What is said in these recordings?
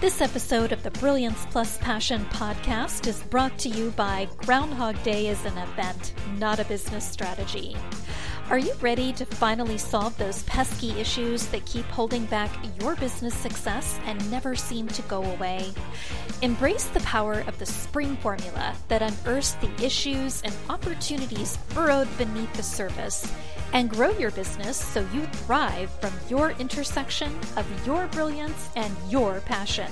This episode of the Brilliance Plus Passion podcast is brought to you by Groundhog Day is an event, not a business strategy. Are you ready to finally solve those pesky issues that keep holding back your business success and never seem to go away? Embrace the power of the spring formula that unearths the issues and opportunities burrowed beneath the surface and grow your business so you thrive from your intersection of your brilliance and your passion.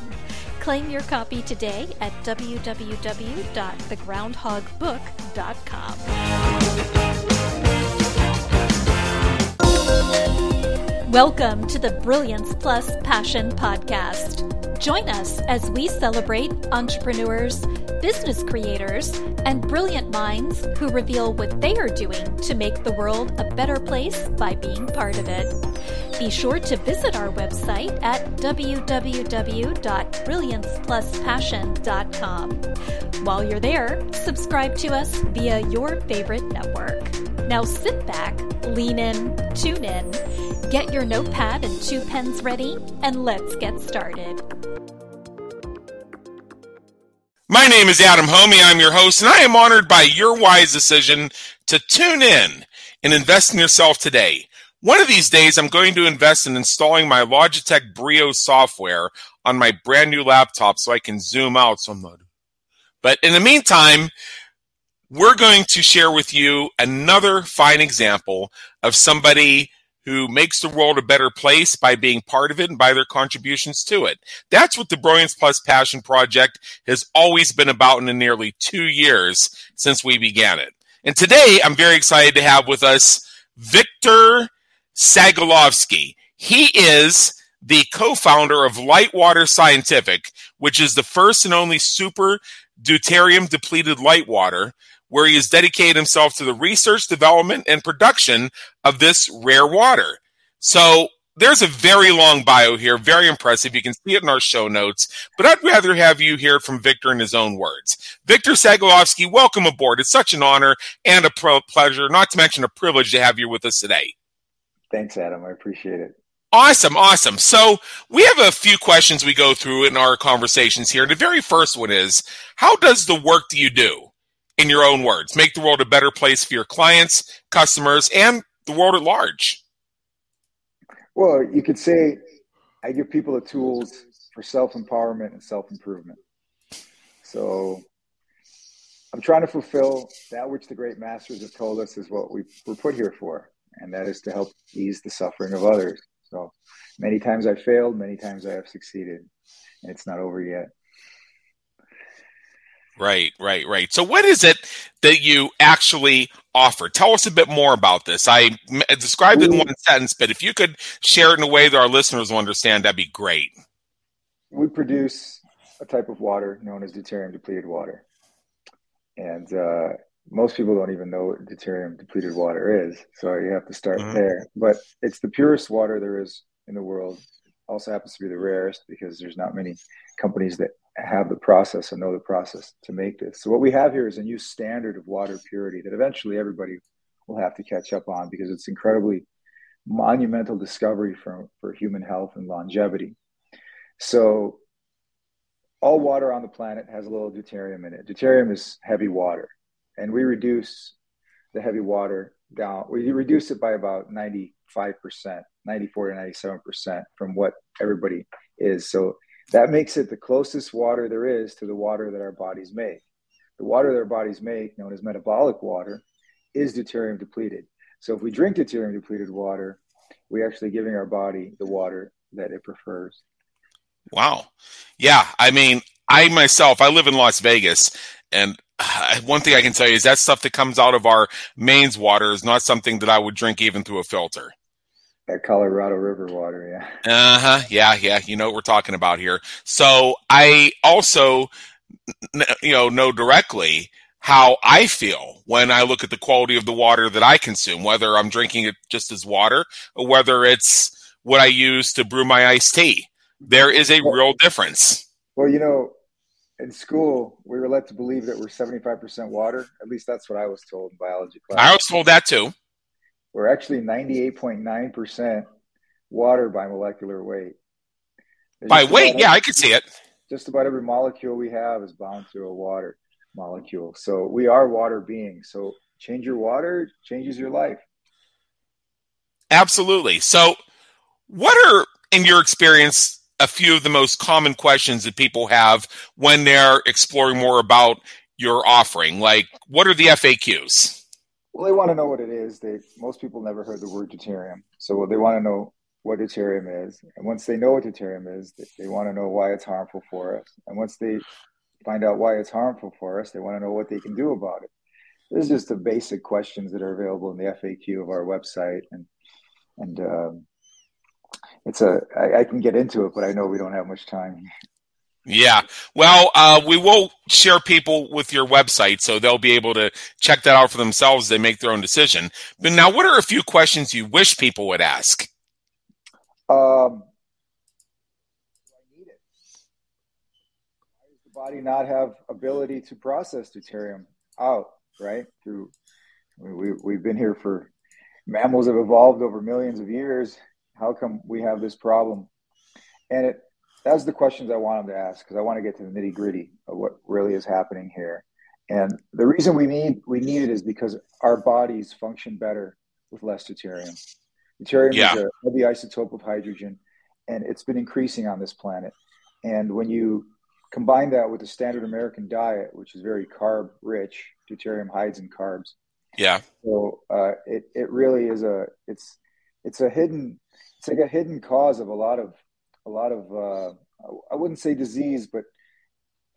Claim your copy today at www.thegroundhogbook.com. Welcome to the Brilliance Plus Passion Podcast. Join us as we celebrate entrepreneurs, business creators, and brilliant minds who reveal what they are doing to make the world a better place by being part of it. Be sure to visit our website at www.brilliancepluspassion.com. While you're there, subscribe to us via your favorite network. Now sit back, lean in, tune in, get your notepad and two pens ready, and let's get started. My name is Adam Hommey. I'm your host, and I am honored by your wise decision to tune in and invest in yourself today. One of these days, I'm going to invest in installing my Logitech Brio software on my brand new laptop so I can zoom out some. But in the meantime, we're going to share with you another fine example of somebody who makes the world a better place by being part of it and by their contributions to it. That's what the Brilliance Plus Passion Project has always been about in the nearly two years since we began it. And today I'm very excited to have with us Victor Sagalovsky. He is the co-founder of Litewater Scientific, which is the first and only super deuterium depleted light water where he has dedicated himself to the research, development, and production of this rare water. So there's a very long bio here, very impressive. You can see it in our show notes, but I'd rather have you hear from Victor in his own words. Victor Sagalovsky, welcome aboard. It's such an honor and a pro- pleasure, not to mention a privilege to have you with us today. Thanks, Adam. I appreciate it. Awesome, awesome. So we have a few questions we go through in our conversations here. The very first one is, how does the work that you do in your own words. Make the world a better place for your clients, customers, and the world at large. Well, you could say I give people the tools for self empowerment and self improvement. So I'm trying to fulfill that which the great masters have told us is what we were put here for, and that is to help ease the suffering of others. So many times I failed, many times I have succeeded, and it's not over yet. Right, right, right. So, what is it that you actually offer? Tell us a bit more about this. I described it in one sentence, but if you could share it in a way that our listeners will understand, that'd be great. We produce a type of water known as deuterium depleted water. And uh, most people don't even know what deuterium depleted water is. So, you have to start mm-hmm. there. But it's the purest water there is in the world. Also happens to be the rarest because there's not many companies that have the process and know the process to make this. So what we have here is a new standard of water purity that eventually everybody will have to catch up on because it's incredibly monumental discovery for, for human health and longevity. So all water on the planet has a little deuterium in it. Deuterium is heavy water, and we reduce the heavy water down. We reduce it by about 95%, 94 to 97% from what everybody is. So that makes it the closest water there is to the water that our bodies make. The water that our bodies make, known as metabolic water, is deuterium depleted. So if we drink deuterium depleted water, we're actually giving our body the water that it prefers. Wow. Yeah. I mean, I myself, I live in Las Vegas, and one thing I can tell you is that stuff that comes out of our mains water is not something that I would drink even through a filter. That Colorado River water, yeah. Uh huh. Yeah, yeah. You know what we're talking about here. So I also, you know, know directly how I feel when I look at the quality of the water that I consume, whether I'm drinking it just as water or whether it's what I use to brew my iced tea. There is a real difference. Well, you know, in school, we were led to believe that we're 75% water. At least that's what I was told in biology class. I was told that too we're actually 98.9% water by molecular weight. By weight, yeah, I can see it. Just about every molecule we have is bound to a water molecule. So we are water beings. So change your water, changes your life. Absolutely. So, what are, in your experience, a few of the most common questions that people have when they're exploring more about your offering? Like, what are the FAQs? Well, they want to know what it is. They most people never heard the word deuterium, so they want to know what deuterium is. And once they know what deuterium is, they, they want to know why it's harmful for us. And once they find out why it's harmful for us, they want to know what they can do about it. This is just the basic questions that are available in the FAQ of our website, and and um, it's a I, I can get into it, but I know we don't have much time. Yeah. Well, uh, we will share people with your website so they'll be able to check that out for themselves. They make their own decision. But now, what are a few questions you wish people would ask? Um, Why does the body not have ability to process deuterium out, right? Through we, we've been here for mammals have evolved over millions of years. How come we have this problem? And it that's the questions I want them to ask because I want to get to the nitty gritty of what really is happening here. And the reason we need we need it is because our bodies function better with less deuterium. Deuterium yeah. is a heavy isotope of hydrogen, and it's been increasing on this planet. And when you combine that with the standard American diet, which is very carb rich, deuterium hides in carbs. Yeah. So uh, it it really is a it's it's a hidden it's like a hidden cause of a lot of a lot of uh, I wouldn't say disease, but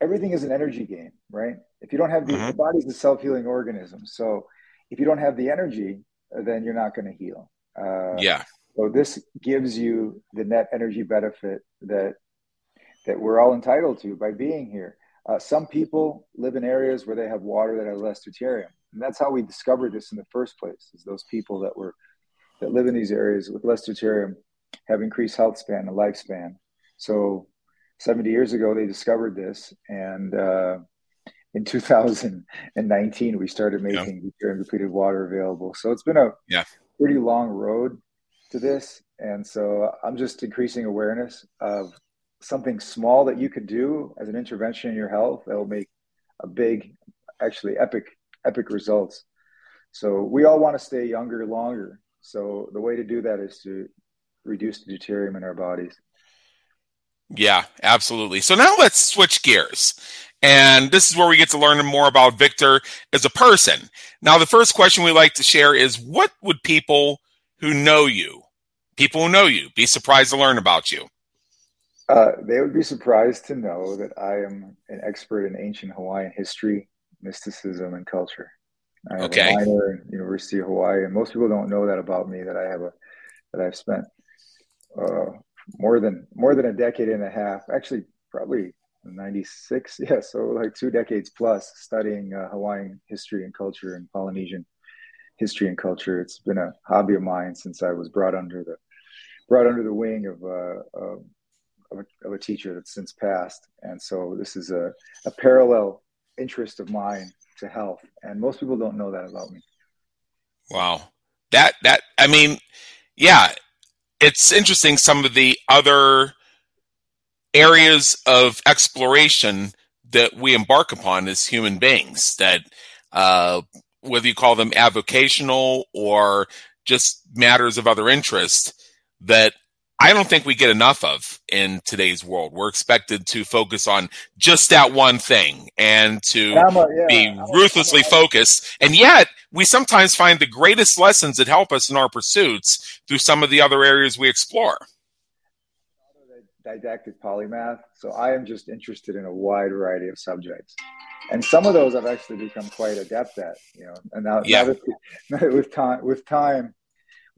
everything is an energy game, right? If you don't have the, mm-hmm. the body's a self healing organism, so if you don't have the energy, then you're not going to heal. Uh, yeah. So this gives you the net energy benefit that that we're all entitled to by being here. Uh, some people live in areas where they have water that has less deuterium, and that's how we discovered this in the first place. Is those people that were that live in these areas with less deuterium have increased health span and lifespan. So 70 years ago, they discovered this. And uh, in 2019, we started making yeah. depleted water available. So it's been a yeah. pretty long road to this. And so I'm just increasing awareness of something small that you could do as an intervention in your health that will make a big, actually epic, epic results. So we all want to stay younger longer. So the way to do that is to reduce the deuterium in our bodies. Yeah, absolutely. So now let's switch gears. And this is where we get to learn more about Victor as a person. Now, the first question we like to share is what would people who know you, people who know you, be surprised to learn about you? Uh, they would be surprised to know that I am an expert in ancient Hawaiian history, mysticism, and culture. I have okay. a minor in University of Hawaii, and most people don't know that about me. That I have a that I've spent uh, more than more than a decade and a half, actually probably 96, yeah, so like two decades plus studying uh, Hawaiian history and culture and Polynesian history and culture. It's been a hobby of mine since I was brought under the brought under the wing of, uh, of, a, of a teacher that's since passed, and so this is a, a parallel interest of mine to health, and most people don't know that about me. Wow, that that I mean, yeah, it's interesting some of the other areas of exploration that we embark upon as human beings that uh, whether you call them avocational or just matters of other interest that I don't think we get enough of in today's world. We're expected to focus on just that one thing and to a, yeah, be ruthlessly focused. And yet, we sometimes find the greatest lessons that help us in our pursuits through some of the other areas we explore. Didactic polymath. So I am just interested in a wide variety of subjects. And some of those I've actually become quite adept at, you know, and now, yeah. now with, with time, with time,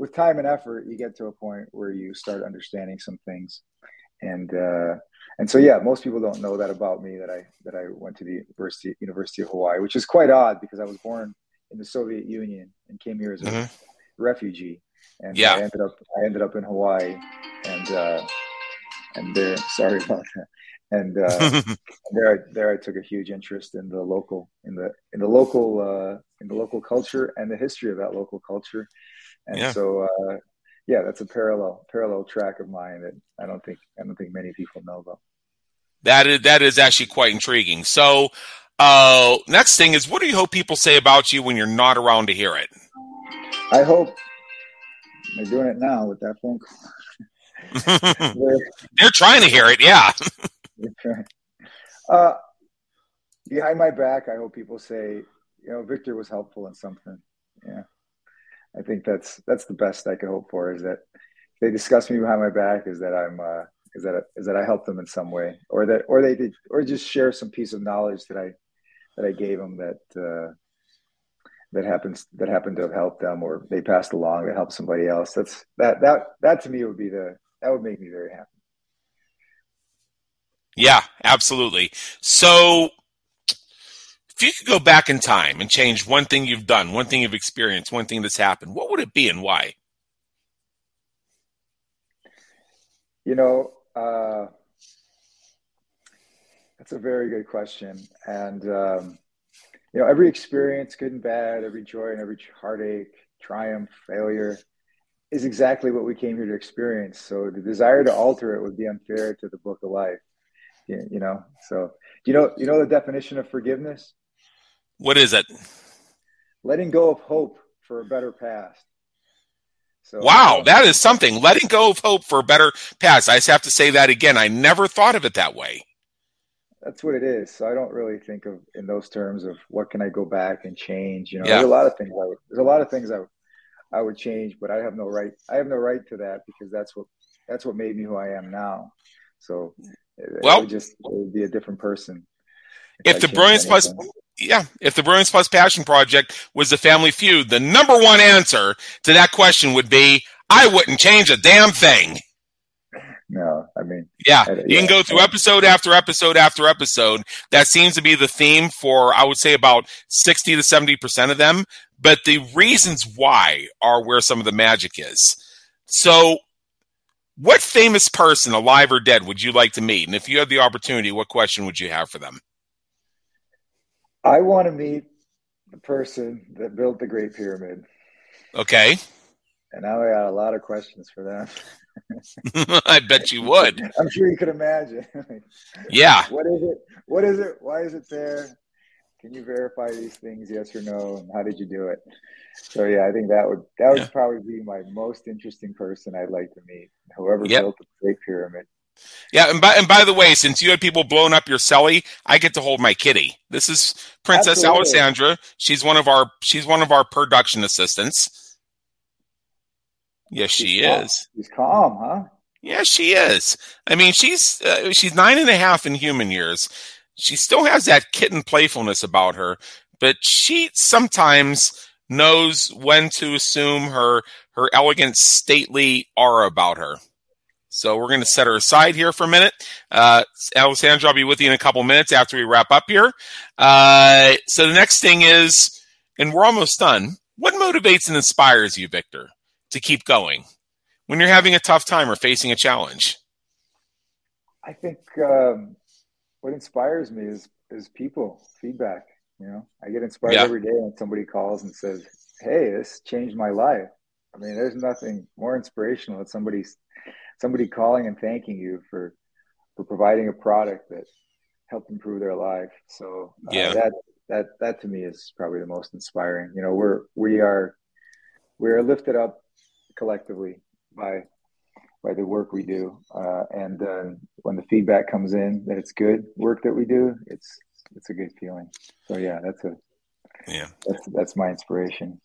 with time and effort, you get to a point where you start understanding some things. And uh, and so yeah, most people don't know that about me that I that I went to the University University of Hawaii, which is quite odd because I was born in the Soviet Union and came here as a mm-hmm. refugee. And yeah. I ended up I ended up in Hawaii and uh, and there sorry about that. And uh, there, I, there I took a huge interest in the local, in the in the local, uh, in the local culture and the history of that local culture, and yeah. so uh, yeah, that's a parallel parallel track of mine that I don't think I don't think many people know about. That is that is actually quite intriguing. So, uh, next thing is, what do you hope people say about you when you're not around to hear it? I hope they're doing it now with that phone call. they're, they're, trying to hear it, yeah. uh, behind my back, I hope people say, you know, Victor was helpful in something. Yeah, I think that's that's the best I could hope for. Is that they discuss me behind my back? Is that I'm uh, is that is that I helped them in some way, or that or they did, or just share some piece of knowledge that I that I gave them that uh, that happens that happened to have helped them, or they passed along that helped somebody else. That's that that that to me would be the that would make me very happy. Yeah, absolutely. So if you could go back in time and change one thing you've done, one thing you've experienced, one thing that's happened, what would it be and why? You know, uh, that's a very good question. And, um, you know, every experience, good and bad, every joy and every heartache, triumph, failure, is exactly what we came here to experience. So the desire to alter it would be unfair to the book of life. You, know, so you know, you know the definition of forgiveness. What is it? Letting go of hope for a better past. So, wow, um, that is something. Letting go of hope for a better past. I just have to say that again. I never thought of it that way. That's what it is. So I don't really think of in those terms of what can I go back and change. You know, yeah. there's a lot of things. I would, there's a lot of things I, I would change, but I have no right. I have no right to that because that's what that's what made me who I am now. So, well, would just it would be a different person. If, if the Brilliance Plus yeah, if the Brilliance Plus Passion Project was the family feud, the number one answer to that question would be I wouldn't change a damn thing. No, I mean, yeah, you can go through episode after episode after episode. That seems to be the theme for, I would say, about 60 to 70% of them. But the reasons why are where some of the magic is. So, what famous person, alive or dead, would you like to meet? And if you had the opportunity, what question would you have for them? I want to meet the person that built the Great Pyramid. Okay. And now I got a lot of questions for them. I bet you would. I'm sure you could imagine. yeah. What is it? What is it? Why is it there? Can you verify these things? Yes or no? And how did you do it? So yeah, I think that would that would yeah. probably be my most interesting person I'd like to meet. Whoever yep. built the Great Pyramid. Yeah, and by and by the way, since you had people blowing up your celly, I get to hold my kitty. This is Princess Absolutely. Alessandra. She's one of our she's one of our production assistants. Yes, she's she calm. is. She's calm, huh? Yeah, she is. I mean, she's uh, she's nine and a half in human years. She still has that kitten playfulness about her, but she sometimes knows when to assume her her elegant, stately aura about her. So we're going to set her aside here for a minute. Uh, Alessandra, I'll be with you in a couple minutes after we wrap up here. Uh, so the next thing is, and we're almost done. What motivates and inspires you, Victor, to keep going when you're having a tough time or facing a challenge? I think um, what inspires me is is people feedback. You know, I get inspired yeah. every day when somebody calls and says, "Hey, this changed my life." I mean, there's nothing more inspirational than somebody's somebody calling and thanking you for for providing a product that helped improve their life. So uh, yeah, that that that to me is probably the most inspiring. You know, we're we are we are lifted up collectively by by the work we do, uh, and uh, when the feedback comes in that it's good work that we do, it's it's a good feeling. So yeah, that's a yeah that's that's my inspiration.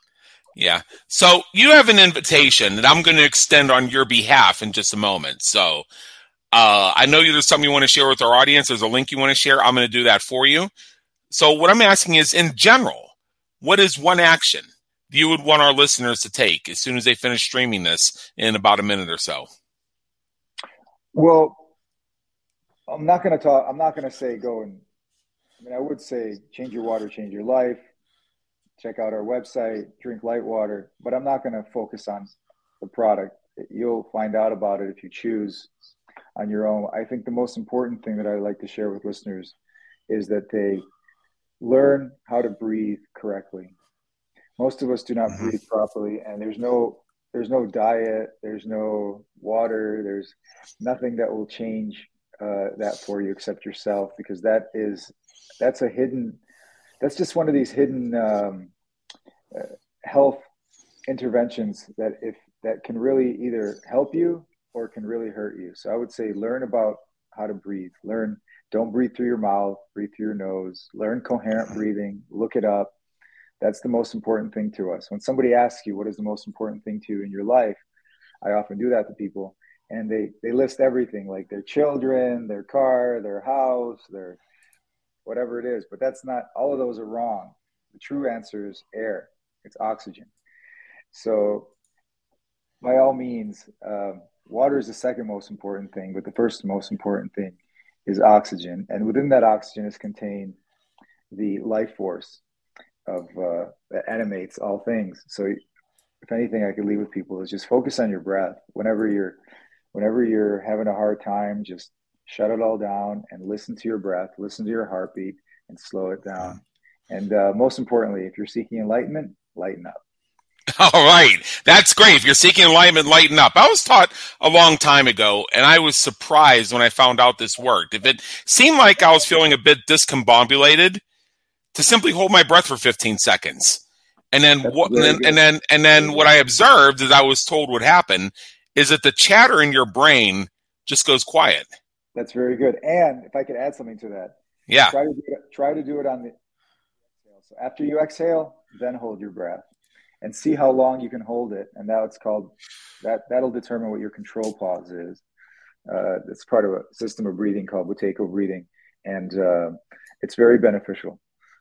Yeah. So you have an invitation that I'm going to extend on your behalf in just a moment. So uh, I know there's something you want to share with our audience. There's a link you want to share. I'm going to do that for you. So what I'm asking is, in general, what is one action you would want our listeners to take as soon as they finish streaming this in about a minute or so? Well, I'm not going to talk. I'm not going to say go and. I mean, I would say change your water, change your life check out our website, drink light water, but I'm not going to focus on the product. You'll find out about it if you choose on your own. I think the most important thing that I like to share with listeners is that they learn how to breathe correctly. Most of us do not mm-hmm. breathe properly, and there's no there's no diet, there's no water, there's nothing that will change uh, that for you except yourself, because that is that's a hidden. That's just one of these hidden um, uh, health interventions that if that can really either help you or can really hurt you. So I would say learn about how to breathe. Learn don't breathe through your mouth, breathe through your nose. Learn coherent breathing. Look it up. That's the most important thing to us. When somebody asks you what is the most important thing to you in your life, I often do that to people and they they list everything like their children, their car, their house, their whatever it is, but that's not all of those are wrong. The true answer is air. It's oxygen. So by all means, um, water is the second most important thing, but the first most important thing is oxygen, and within that oxygen is contained the life force of uh, that animates all things. So, if anything, I could leave with people is just focus on your breath. Whenever you're, whenever you're having a hard time, just shut it all down and listen to your breath, listen to your heartbeat, and slow it down. And uh, most importantly, if you're seeking enlightenment, lighten up. All right. That's great. If you're seeking enlightenment, lighten up. I was taught a long time ago, and I was surprised when I found out this worked. If it seemed like I was feeling a bit discombobulated, to simply hold my breath for 15 seconds. And then what and then, and then and then what I observed as I was told would happen is that the chatter in your brain just goes quiet. That's very good. And if I could add something to that. Yeah. Try to do it, try to do it on the so after you exhale, then hold your breath and see how long you can hold it. And it's called that that'll determine what your control pause is. Uh, it's part of a system of breathing called Buteyko breathing. And uh, it's very beneficial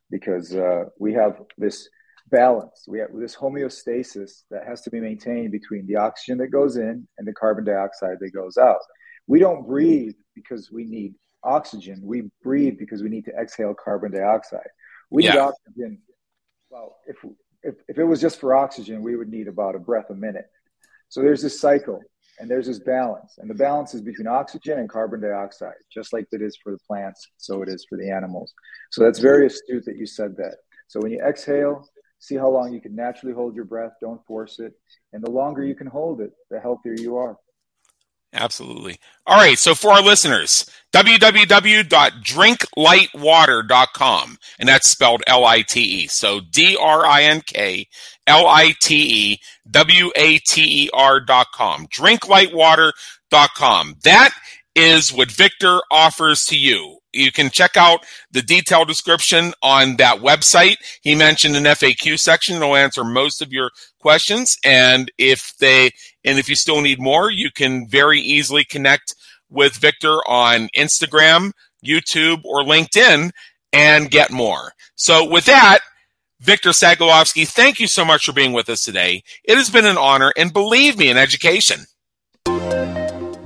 because uh, we have this balance. We have this homeostasis that has to be maintained between the oxygen that goes in and the carbon dioxide that goes out. We don't breathe because we need oxygen. We breathe because we need to exhale carbon dioxide. We yeah. need oxygen. Well, if, if if it was just for oxygen, we would need about a breath a minute. So there's this cycle and there's this balance and the balance is between oxygen and carbon dioxide just like it is for the plants so it is for the animals so that's very astute that you said that so when you exhale see how long you can naturally hold your breath don't force it and the longer you can hold it the healthier you are Absolutely. All right. So for our listeners, www.drinklitewater.com. And that's spelled L I T E. So D R I N K L I T E W A T E R.com. Drinklitewater.com. That is what Victor offers to you. You can check out the detailed description on that website. He mentioned an FAQ section. It'll answer most of your questions. And if they, and if you still need more, you can very easily connect with Victor on Instagram, YouTube, or LinkedIn and get more. So with that, Victor Sagalovsky, thank you so much for being with us today. It has been an honor and believe me, an education.